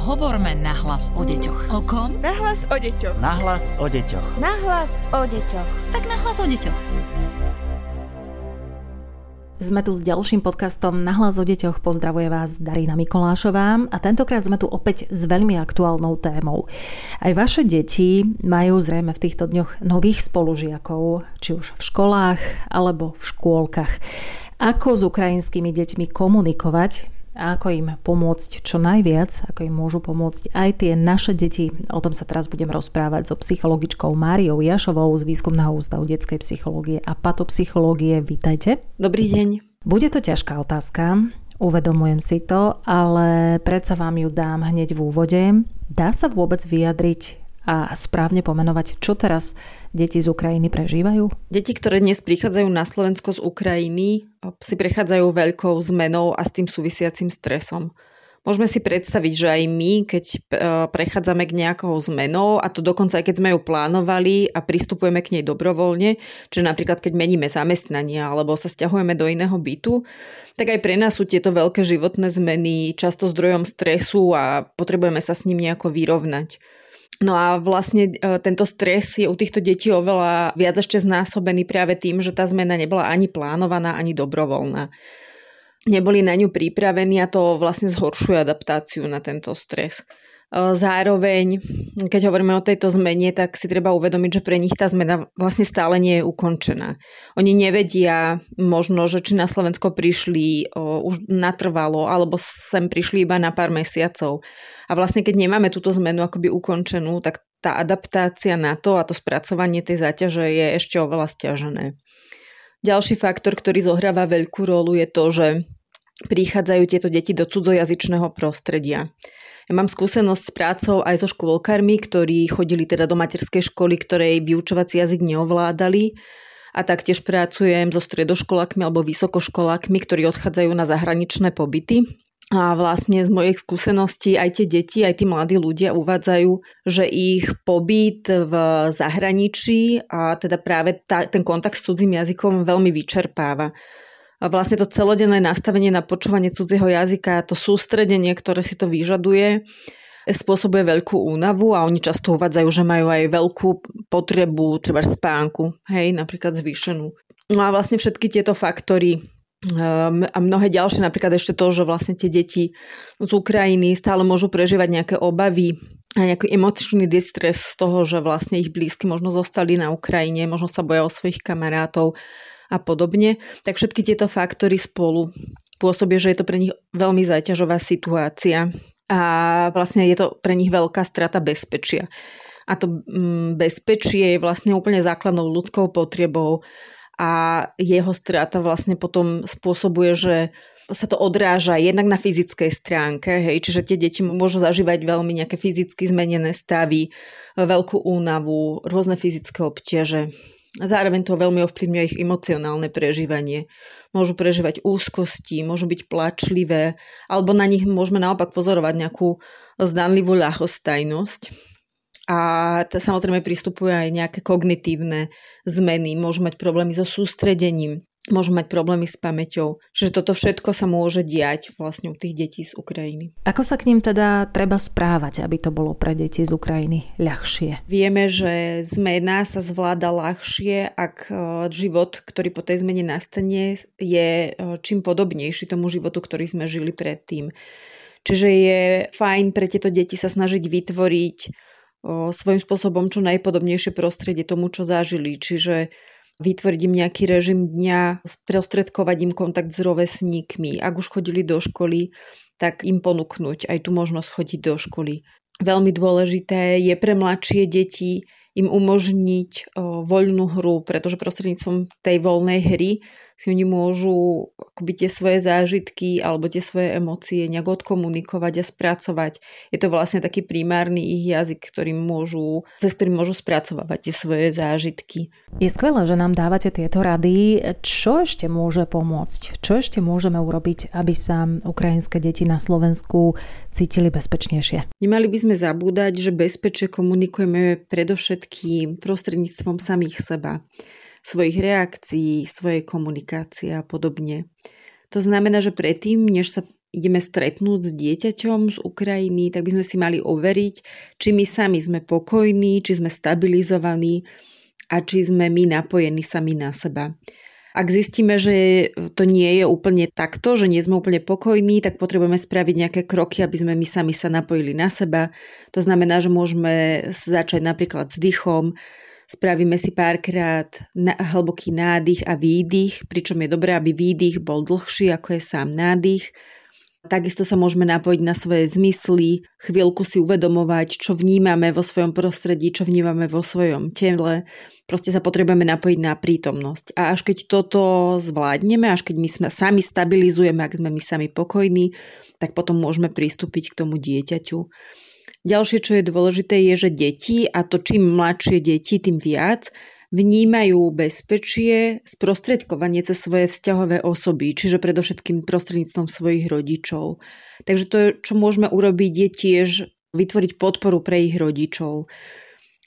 Hovorme nahlas o deťoch. O kom? Nahlas o deťoch. Nahlas o deťoch. Nahlas o deťoch. Tak nahlas o deťoch. Sme tu s ďalším podcastom Nahlas o deťoch. Pozdravuje vás Darina Mikolášová a tentokrát sme tu opäť s veľmi aktuálnou témou. Aj vaše deti majú zrejme v týchto dňoch nových spolužiakov, či už v školách alebo v škôlkach. Ako s ukrajinskými deťmi komunikovať, a ako im pomôcť čo najviac, ako im môžu pomôcť aj tie naše deti. O tom sa teraz budem rozprávať so psychologičkou Máriou Jašovou z Výskumného ústavu detskej psychológie a patopsychológie. Vítajte. Dobrý deň. Bude to ťažká otázka, uvedomujem si to, ale predsa vám ju dám hneď v úvode. Dá sa vôbec vyjadriť a správne pomenovať, čo teraz deti z Ukrajiny prežívajú? Deti, ktoré dnes prichádzajú na Slovensko z Ukrajiny, si prechádzajú veľkou zmenou a s tým súvisiacim stresom. Môžeme si predstaviť, že aj my, keď e, prechádzame k nejakou zmenou, a to dokonca aj keď sme ju plánovali a pristupujeme k nej dobrovoľne, čiže napríklad keď meníme zamestnania alebo sa stiahujeme do iného bytu, tak aj pre nás sú tieto veľké životné zmeny často zdrojom stresu a potrebujeme sa s ním nejako vyrovnať. No a vlastne e, tento stres je u týchto detí oveľa viac ešte znásobený práve tým, že tá zmena nebola ani plánovaná, ani dobrovoľná. Neboli na ňu pripravení a to vlastne zhoršuje adaptáciu na tento stres. Zároveň, keď hovoríme o tejto zmene, tak si treba uvedomiť, že pre nich tá zmena vlastne stále nie je ukončená. Oni nevedia možno, že či na Slovensko prišli už natrvalo, alebo sem prišli iba na pár mesiacov. A vlastne keď nemáme túto zmenu akoby ukončenú, tak tá adaptácia na to a to spracovanie tej záťaže je ešte oveľa stiažené. Ďalší faktor, ktorý zohráva veľkú rolu, je to, že prichádzajú tieto deti do cudzojazyčného prostredia. Ja mám skúsenosť s prácou aj so škôlkarmi, ktorí chodili teda do materskej školy, ktorej vyučovací jazyk neovládali a taktiež pracujem so stredoškolákmi alebo vysokoškolákmi, ktorí odchádzajú na zahraničné pobyty. A vlastne z mojich skúseností aj tie deti, aj tí mladí ľudia uvádzajú, že ich pobyt v zahraničí a teda práve tá, ten kontakt s cudzím jazykom veľmi vyčerpáva vlastne to celodenné nastavenie na počúvanie cudzieho jazyka, to sústredenie, ktoré si to vyžaduje, spôsobuje veľkú únavu a oni často uvádzajú, že majú aj veľkú potrebu treba spánku, hej, napríklad zvýšenú. No a vlastne všetky tieto faktory um, a mnohé ďalšie, napríklad ešte to, že vlastne tie deti z Ukrajiny stále môžu prežívať nejaké obavy a nejaký emočný distres z toho, že vlastne ich blízky možno zostali na Ukrajine, možno sa boja o svojich kamarátov a podobne, tak všetky tieto faktory spolu pôsobia, že je to pre nich veľmi záťažová situácia a vlastne je to pre nich veľká strata bezpečia. A to mm, bezpečie je vlastne úplne základnou ľudskou potrebou a jeho strata vlastne potom spôsobuje, že sa to odráža jednak na fyzickej stránke, hej, čiže tie deti môžu zažívať veľmi nejaké fyzicky zmenené stavy, veľkú únavu, rôzne fyzické obťaže. Zároveň to veľmi ovplyvňuje ich emocionálne prežívanie. Môžu prežívať úzkosti, môžu byť plačlivé, alebo na nich môžeme naopak pozorovať nejakú zdanlivú ľahostajnosť. A to samozrejme pristupuje aj nejaké kognitívne zmeny, môžu mať problémy so sústredením, môžu mať problémy s pamäťou. Čiže toto všetko sa môže diať vlastne u tých detí z Ukrajiny. Ako sa k ním teda treba správať, aby to bolo pre deti z Ukrajiny ľahšie? Vieme, že zmena sa zvláda ľahšie, ak e, život, ktorý po tej zmene nastane, je e, čím podobnejší tomu životu, ktorý sme žili predtým. Čiže je fajn pre tieto deti sa snažiť vytvoriť e, svojím spôsobom čo najpodobnejšie prostredie tomu, čo zažili. Čiže vytvoriť im nejaký režim dňa, sprostredkovať im kontakt s rovesníkmi. Ak už chodili do školy, tak im ponúknuť aj tú možnosť chodiť do školy. Veľmi dôležité je pre mladšie deti im umožniť voľnú hru, pretože prostredníctvom tej voľnej hry si oni môžu akoby tie svoje zážitky alebo tie svoje emócie nejak odkomunikovať a spracovať. Je to vlastne taký primárny ich jazyk, ktorým môžu, cez ktorým môžu spracovať tie svoje zážitky. Je skvelé, že nám dávate tieto rady. Čo ešte môže pomôcť? Čo ešte môžeme urobiť, aby sa ukrajinské deti na Slovensku cítili bezpečnejšie? Nemali by sme zabúdať, že bezpečie komunikujeme predovšetkým všetkým prostredníctvom samých seba, svojich reakcií, svojej komunikácie a podobne. To znamená, že predtým, než sa ideme stretnúť s dieťaťom z Ukrajiny, tak by sme si mali overiť, či my sami sme pokojní, či sme stabilizovaní a či sme my napojení sami na seba. Ak zistíme, že to nie je úplne takto, že nie sme úplne pokojní, tak potrebujeme spraviť nejaké kroky, aby sme my sami sa napojili na seba. To znamená, že môžeme začať napríklad s dýchom, spravíme si párkrát na, hlboký nádych a výdych, pričom je dobré, aby výdych bol dlhší ako je sám nádych. Takisto sa môžeme napojiť na svoje zmysly, chvíľku si uvedomovať, čo vnímame vo svojom prostredí, čo vnímame vo svojom tele. Proste sa potrebujeme napojiť na prítomnosť. A až keď toto zvládneme, až keď my sme sami stabilizujeme, ak sme my sami pokojní, tak potom môžeme pristúpiť k tomu dieťaťu. Ďalšie, čo je dôležité, je, že deti, a to čím mladšie deti, tým viac, vnímajú bezpečie, sprostredkovanie cez svoje vzťahové osoby, čiže predovšetkým prostredníctvom svojich rodičov. Takže to, čo môžeme urobiť, je tiež vytvoriť podporu pre ich rodičov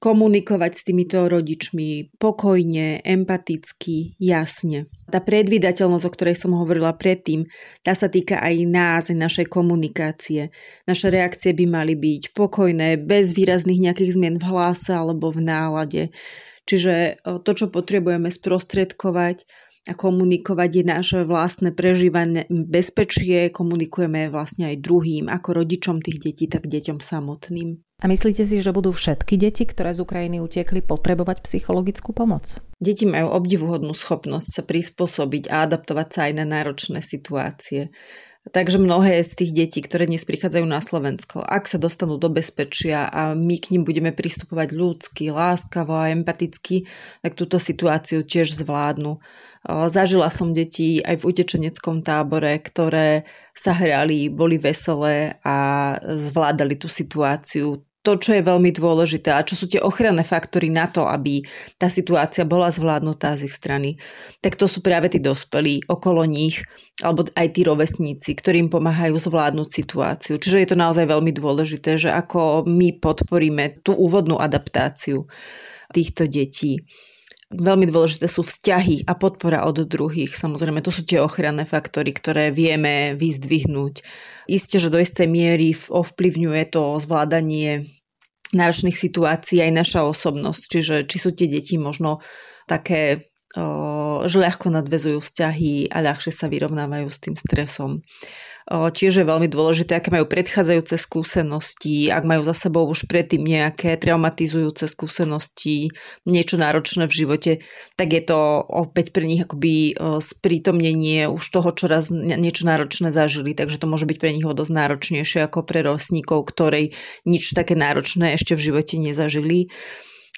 komunikovať s týmito rodičmi pokojne, empaticky, jasne. Tá predvydateľnosť, o ktorej som hovorila predtým, tá sa týka aj nás, aj našej komunikácie. Naše reakcie by mali byť pokojné, bez výrazných nejakých zmien v hlase alebo v nálade. Čiže e, to, čo potrebujeme sprostredkovať a komunikovať je naše vlastné prežívanie bezpečie, komunikujeme vlastne aj druhým, ako rodičom tých detí, tak deťom samotným. A myslíte si, že budú všetky deti, ktoré z Ukrajiny utekli, potrebovať psychologickú pomoc? Deti majú obdivuhodnú schopnosť sa prispôsobiť a adaptovať sa aj na náročné situácie. Takže mnohé z tých detí, ktoré dnes prichádzajú na Slovensko, ak sa dostanú do bezpečia a my k nim budeme pristupovať ľudsky, láskavo a empaticky, tak túto situáciu tiež zvládnu. Zažila som deti aj v utečeneckom tábore, ktoré sa hrali, boli veselé a zvládali tú situáciu to, čo je veľmi dôležité a čo sú tie ochranné faktory na to, aby tá situácia bola zvládnutá z ich strany, tak to sú práve tí dospelí okolo nich alebo aj tí rovesníci, ktorým pomáhajú zvládnuť situáciu. Čiže je to naozaj veľmi dôležité, že ako my podporíme tú úvodnú adaptáciu týchto detí. Veľmi dôležité sú vzťahy a podpora od druhých. Samozrejme, to sú tie ochranné faktory, ktoré vieme vyzdvihnúť. Isté, že do istej miery ovplyvňuje to zvládanie náročných situácií aj naša osobnosť. Čiže či sú tie deti možno také, že ľahko nadvezujú vzťahy a ľahšie sa vyrovnávajú s tým stresom. Tiež je veľmi dôležité, aké majú predchádzajúce skúsenosti, ak majú za sebou už predtým nejaké traumatizujúce skúsenosti, niečo náročné v živote, tak je to opäť pre nich akoby sprítomnenie už toho, čo raz niečo náročné zažili, takže to môže byť pre nich o dosť náročnejšie ako pre rosníkov, ktorej nič také náročné ešte v živote nezažili.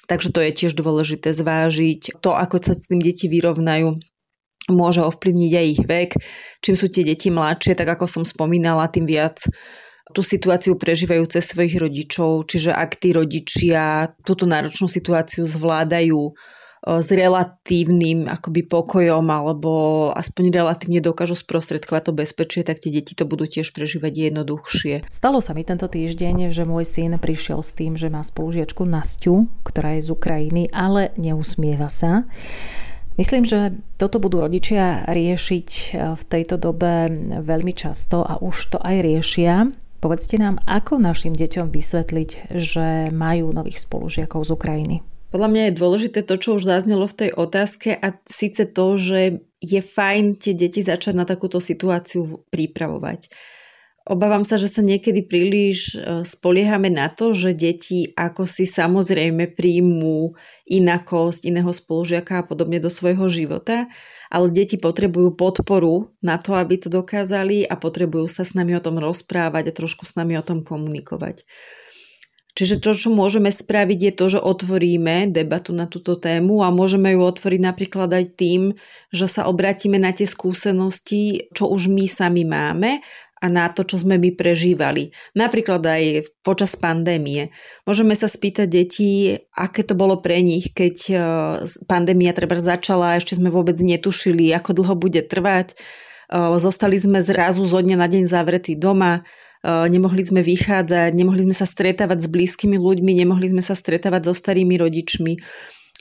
Takže to je tiež dôležité zvážiť. To, ako sa s tým deti vyrovnajú, môže ovplyvniť aj ich vek. Čím sú tie deti mladšie, tak ako som spomínala, tým viac tú situáciu prežívajú cez svojich rodičov, čiže ak tí rodičia túto náročnú situáciu zvládajú e, s relatívnym akoby pokojom alebo aspoň relatívne dokážu sprostredkovať to bezpečie, tak tie deti to budú tiež prežívať jednoduchšie. Stalo sa mi tento týždeň, že môj syn prišiel s tým, že má spolužiačku Nastiu, ktorá je z Ukrajiny, ale neusmieva sa. Myslím, že toto budú rodičia riešiť e, v tejto dobe veľmi často a už to aj riešia. Povedzte nám, ako našim deťom vysvetliť, že majú nových spolužiakov z Ukrajiny. Podľa mňa je dôležité to, čo už zaznelo v tej otázke a síce to, že je fajn tie deti začať na takúto situáciu pripravovať. Obávam sa, že sa niekedy príliš e, spoliehame na to, že deti ako si samozrejme príjmú inakosť iného spolužiaka a podobne do svojho života, ale deti potrebujú podporu na to, aby to dokázali a potrebujú sa s nami o tom rozprávať a trošku s nami o tom komunikovať. Čiže to, čo môžeme spraviť, je to, že otvoríme debatu na túto tému a môžeme ju otvoriť napríklad aj tým, že sa obratíme na tie skúsenosti, čo už my sami máme a na to, čo sme my prežívali. Napríklad aj počas pandémie. Môžeme sa spýtať detí, aké to bolo pre nich, keď e, pandémia treba začala a ešte sme vôbec netušili, ako dlho bude trvať. E, zostali sme zrazu zo dňa na deň zavretí doma, e, nemohli sme vychádzať, nemohli sme sa stretávať s blízkymi ľuďmi, nemohli sme sa stretávať so starými rodičmi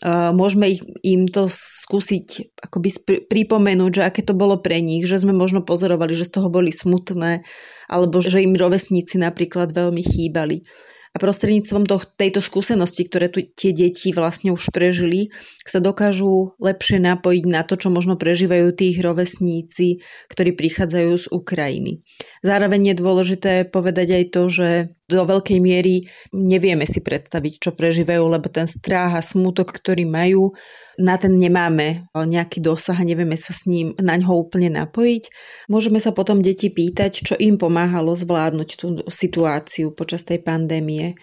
môžeme ich, im to skúsiť akoby pripomenúť, že aké to bolo pre nich, že sme možno pozorovali, že z toho boli smutné, alebo že im rovesníci napríklad veľmi chýbali. A prostredníctvom to, tejto skúsenosti, ktoré tu tie deti vlastne už prežili, sa dokážu lepšie napojiť na to, čo možno prežívajú tých rovesníci, ktorí prichádzajú z Ukrajiny. Zároveň je dôležité povedať aj to, že do veľkej miery nevieme si predstaviť, čo prežívajú, lebo ten strach a smútok, ktorý majú, na ten nemáme nejaký dosah a nevieme sa s ním na ňo úplne napojiť. Môžeme sa potom deti pýtať, čo im pomáhalo zvládnuť tú situáciu počas tej pandémie.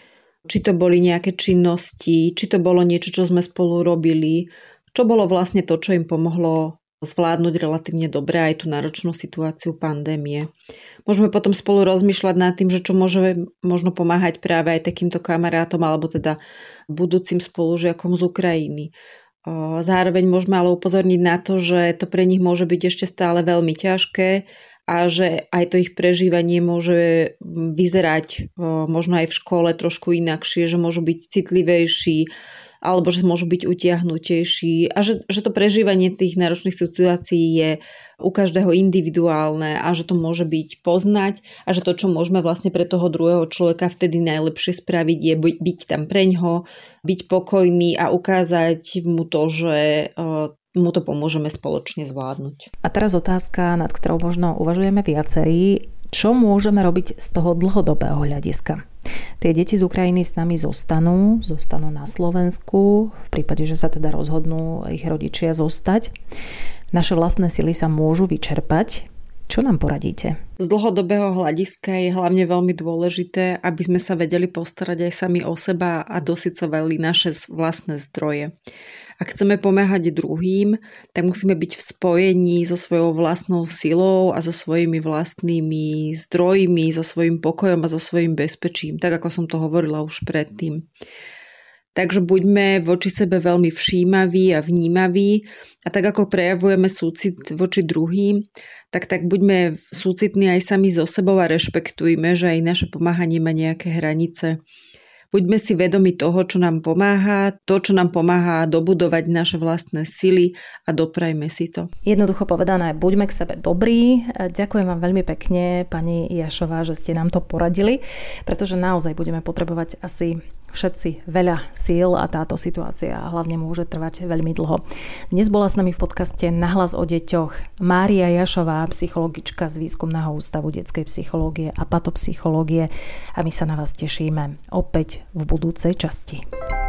Či to boli nejaké činnosti, či to bolo niečo, čo sme spolu robili, čo bolo vlastne to, čo im pomohlo zvládnuť relatívne dobre aj tú náročnú situáciu pandémie. Môžeme potom spolu rozmýšľať nad tým, že čo môže možno pomáhať práve aj takýmto kamarátom alebo teda budúcim spolužiakom z Ukrajiny. Zároveň môžeme ale upozorniť na to, že to pre nich môže byť ešte stále veľmi ťažké a že aj to ich prežívanie môže vyzerať možno aj v škole trošku inakšie, že môžu byť citlivejší, alebo že môžu byť utiahnutejší a že, že to prežívanie tých náročných situácií je u každého individuálne a že to môže byť poznať a že to, čo môžeme vlastne pre toho druhého človeka vtedy najlepšie spraviť je byť tam preňho, byť pokojný a ukázať mu to, že mu to pomôžeme spoločne zvládnuť. A teraz otázka, nad ktorou možno uvažujeme viacerí. Čo môžeme robiť z toho dlhodobého hľadiska? Tie deti z Ukrajiny s nami zostanú, zostanú na Slovensku, v prípade, že sa teda rozhodnú ich rodičia zostať. Naše vlastné sily sa môžu vyčerpať. Čo nám poradíte? Z dlhodobého hľadiska je hlavne veľmi dôležité, aby sme sa vedeli postarať aj sami o seba a dosycovali naše vlastné zdroje. Ak chceme pomáhať druhým, tak musíme byť v spojení so svojou vlastnou silou a so svojimi vlastnými zdrojmi, so svojím pokojom a so svojím bezpečím, tak ako som to hovorila už predtým. Takže buďme voči sebe veľmi všímaví a vnímaví a tak ako prejavujeme súcit voči druhým, tak tak buďme súcitní aj sami so sebou a rešpektujme, že aj naše pomáhanie má nejaké hranice. Buďme si vedomi toho, čo nám pomáha, to, čo nám pomáha dobudovať naše vlastné sily a doprajme si to. Jednoducho povedané, buďme k sebe dobrí. Ďakujem vám veľmi pekne, pani Jašová, že ste nám to poradili, pretože naozaj budeme potrebovať asi všetci veľa síl a táto situácia hlavne môže trvať veľmi dlho. Dnes bola s nami v podcaste Nahlas o deťoch Mária Jašová, psychologička z Výskumného ústavu detskej psychológie a patopsychológie a my sa na vás tešíme opäť v budúcej časti.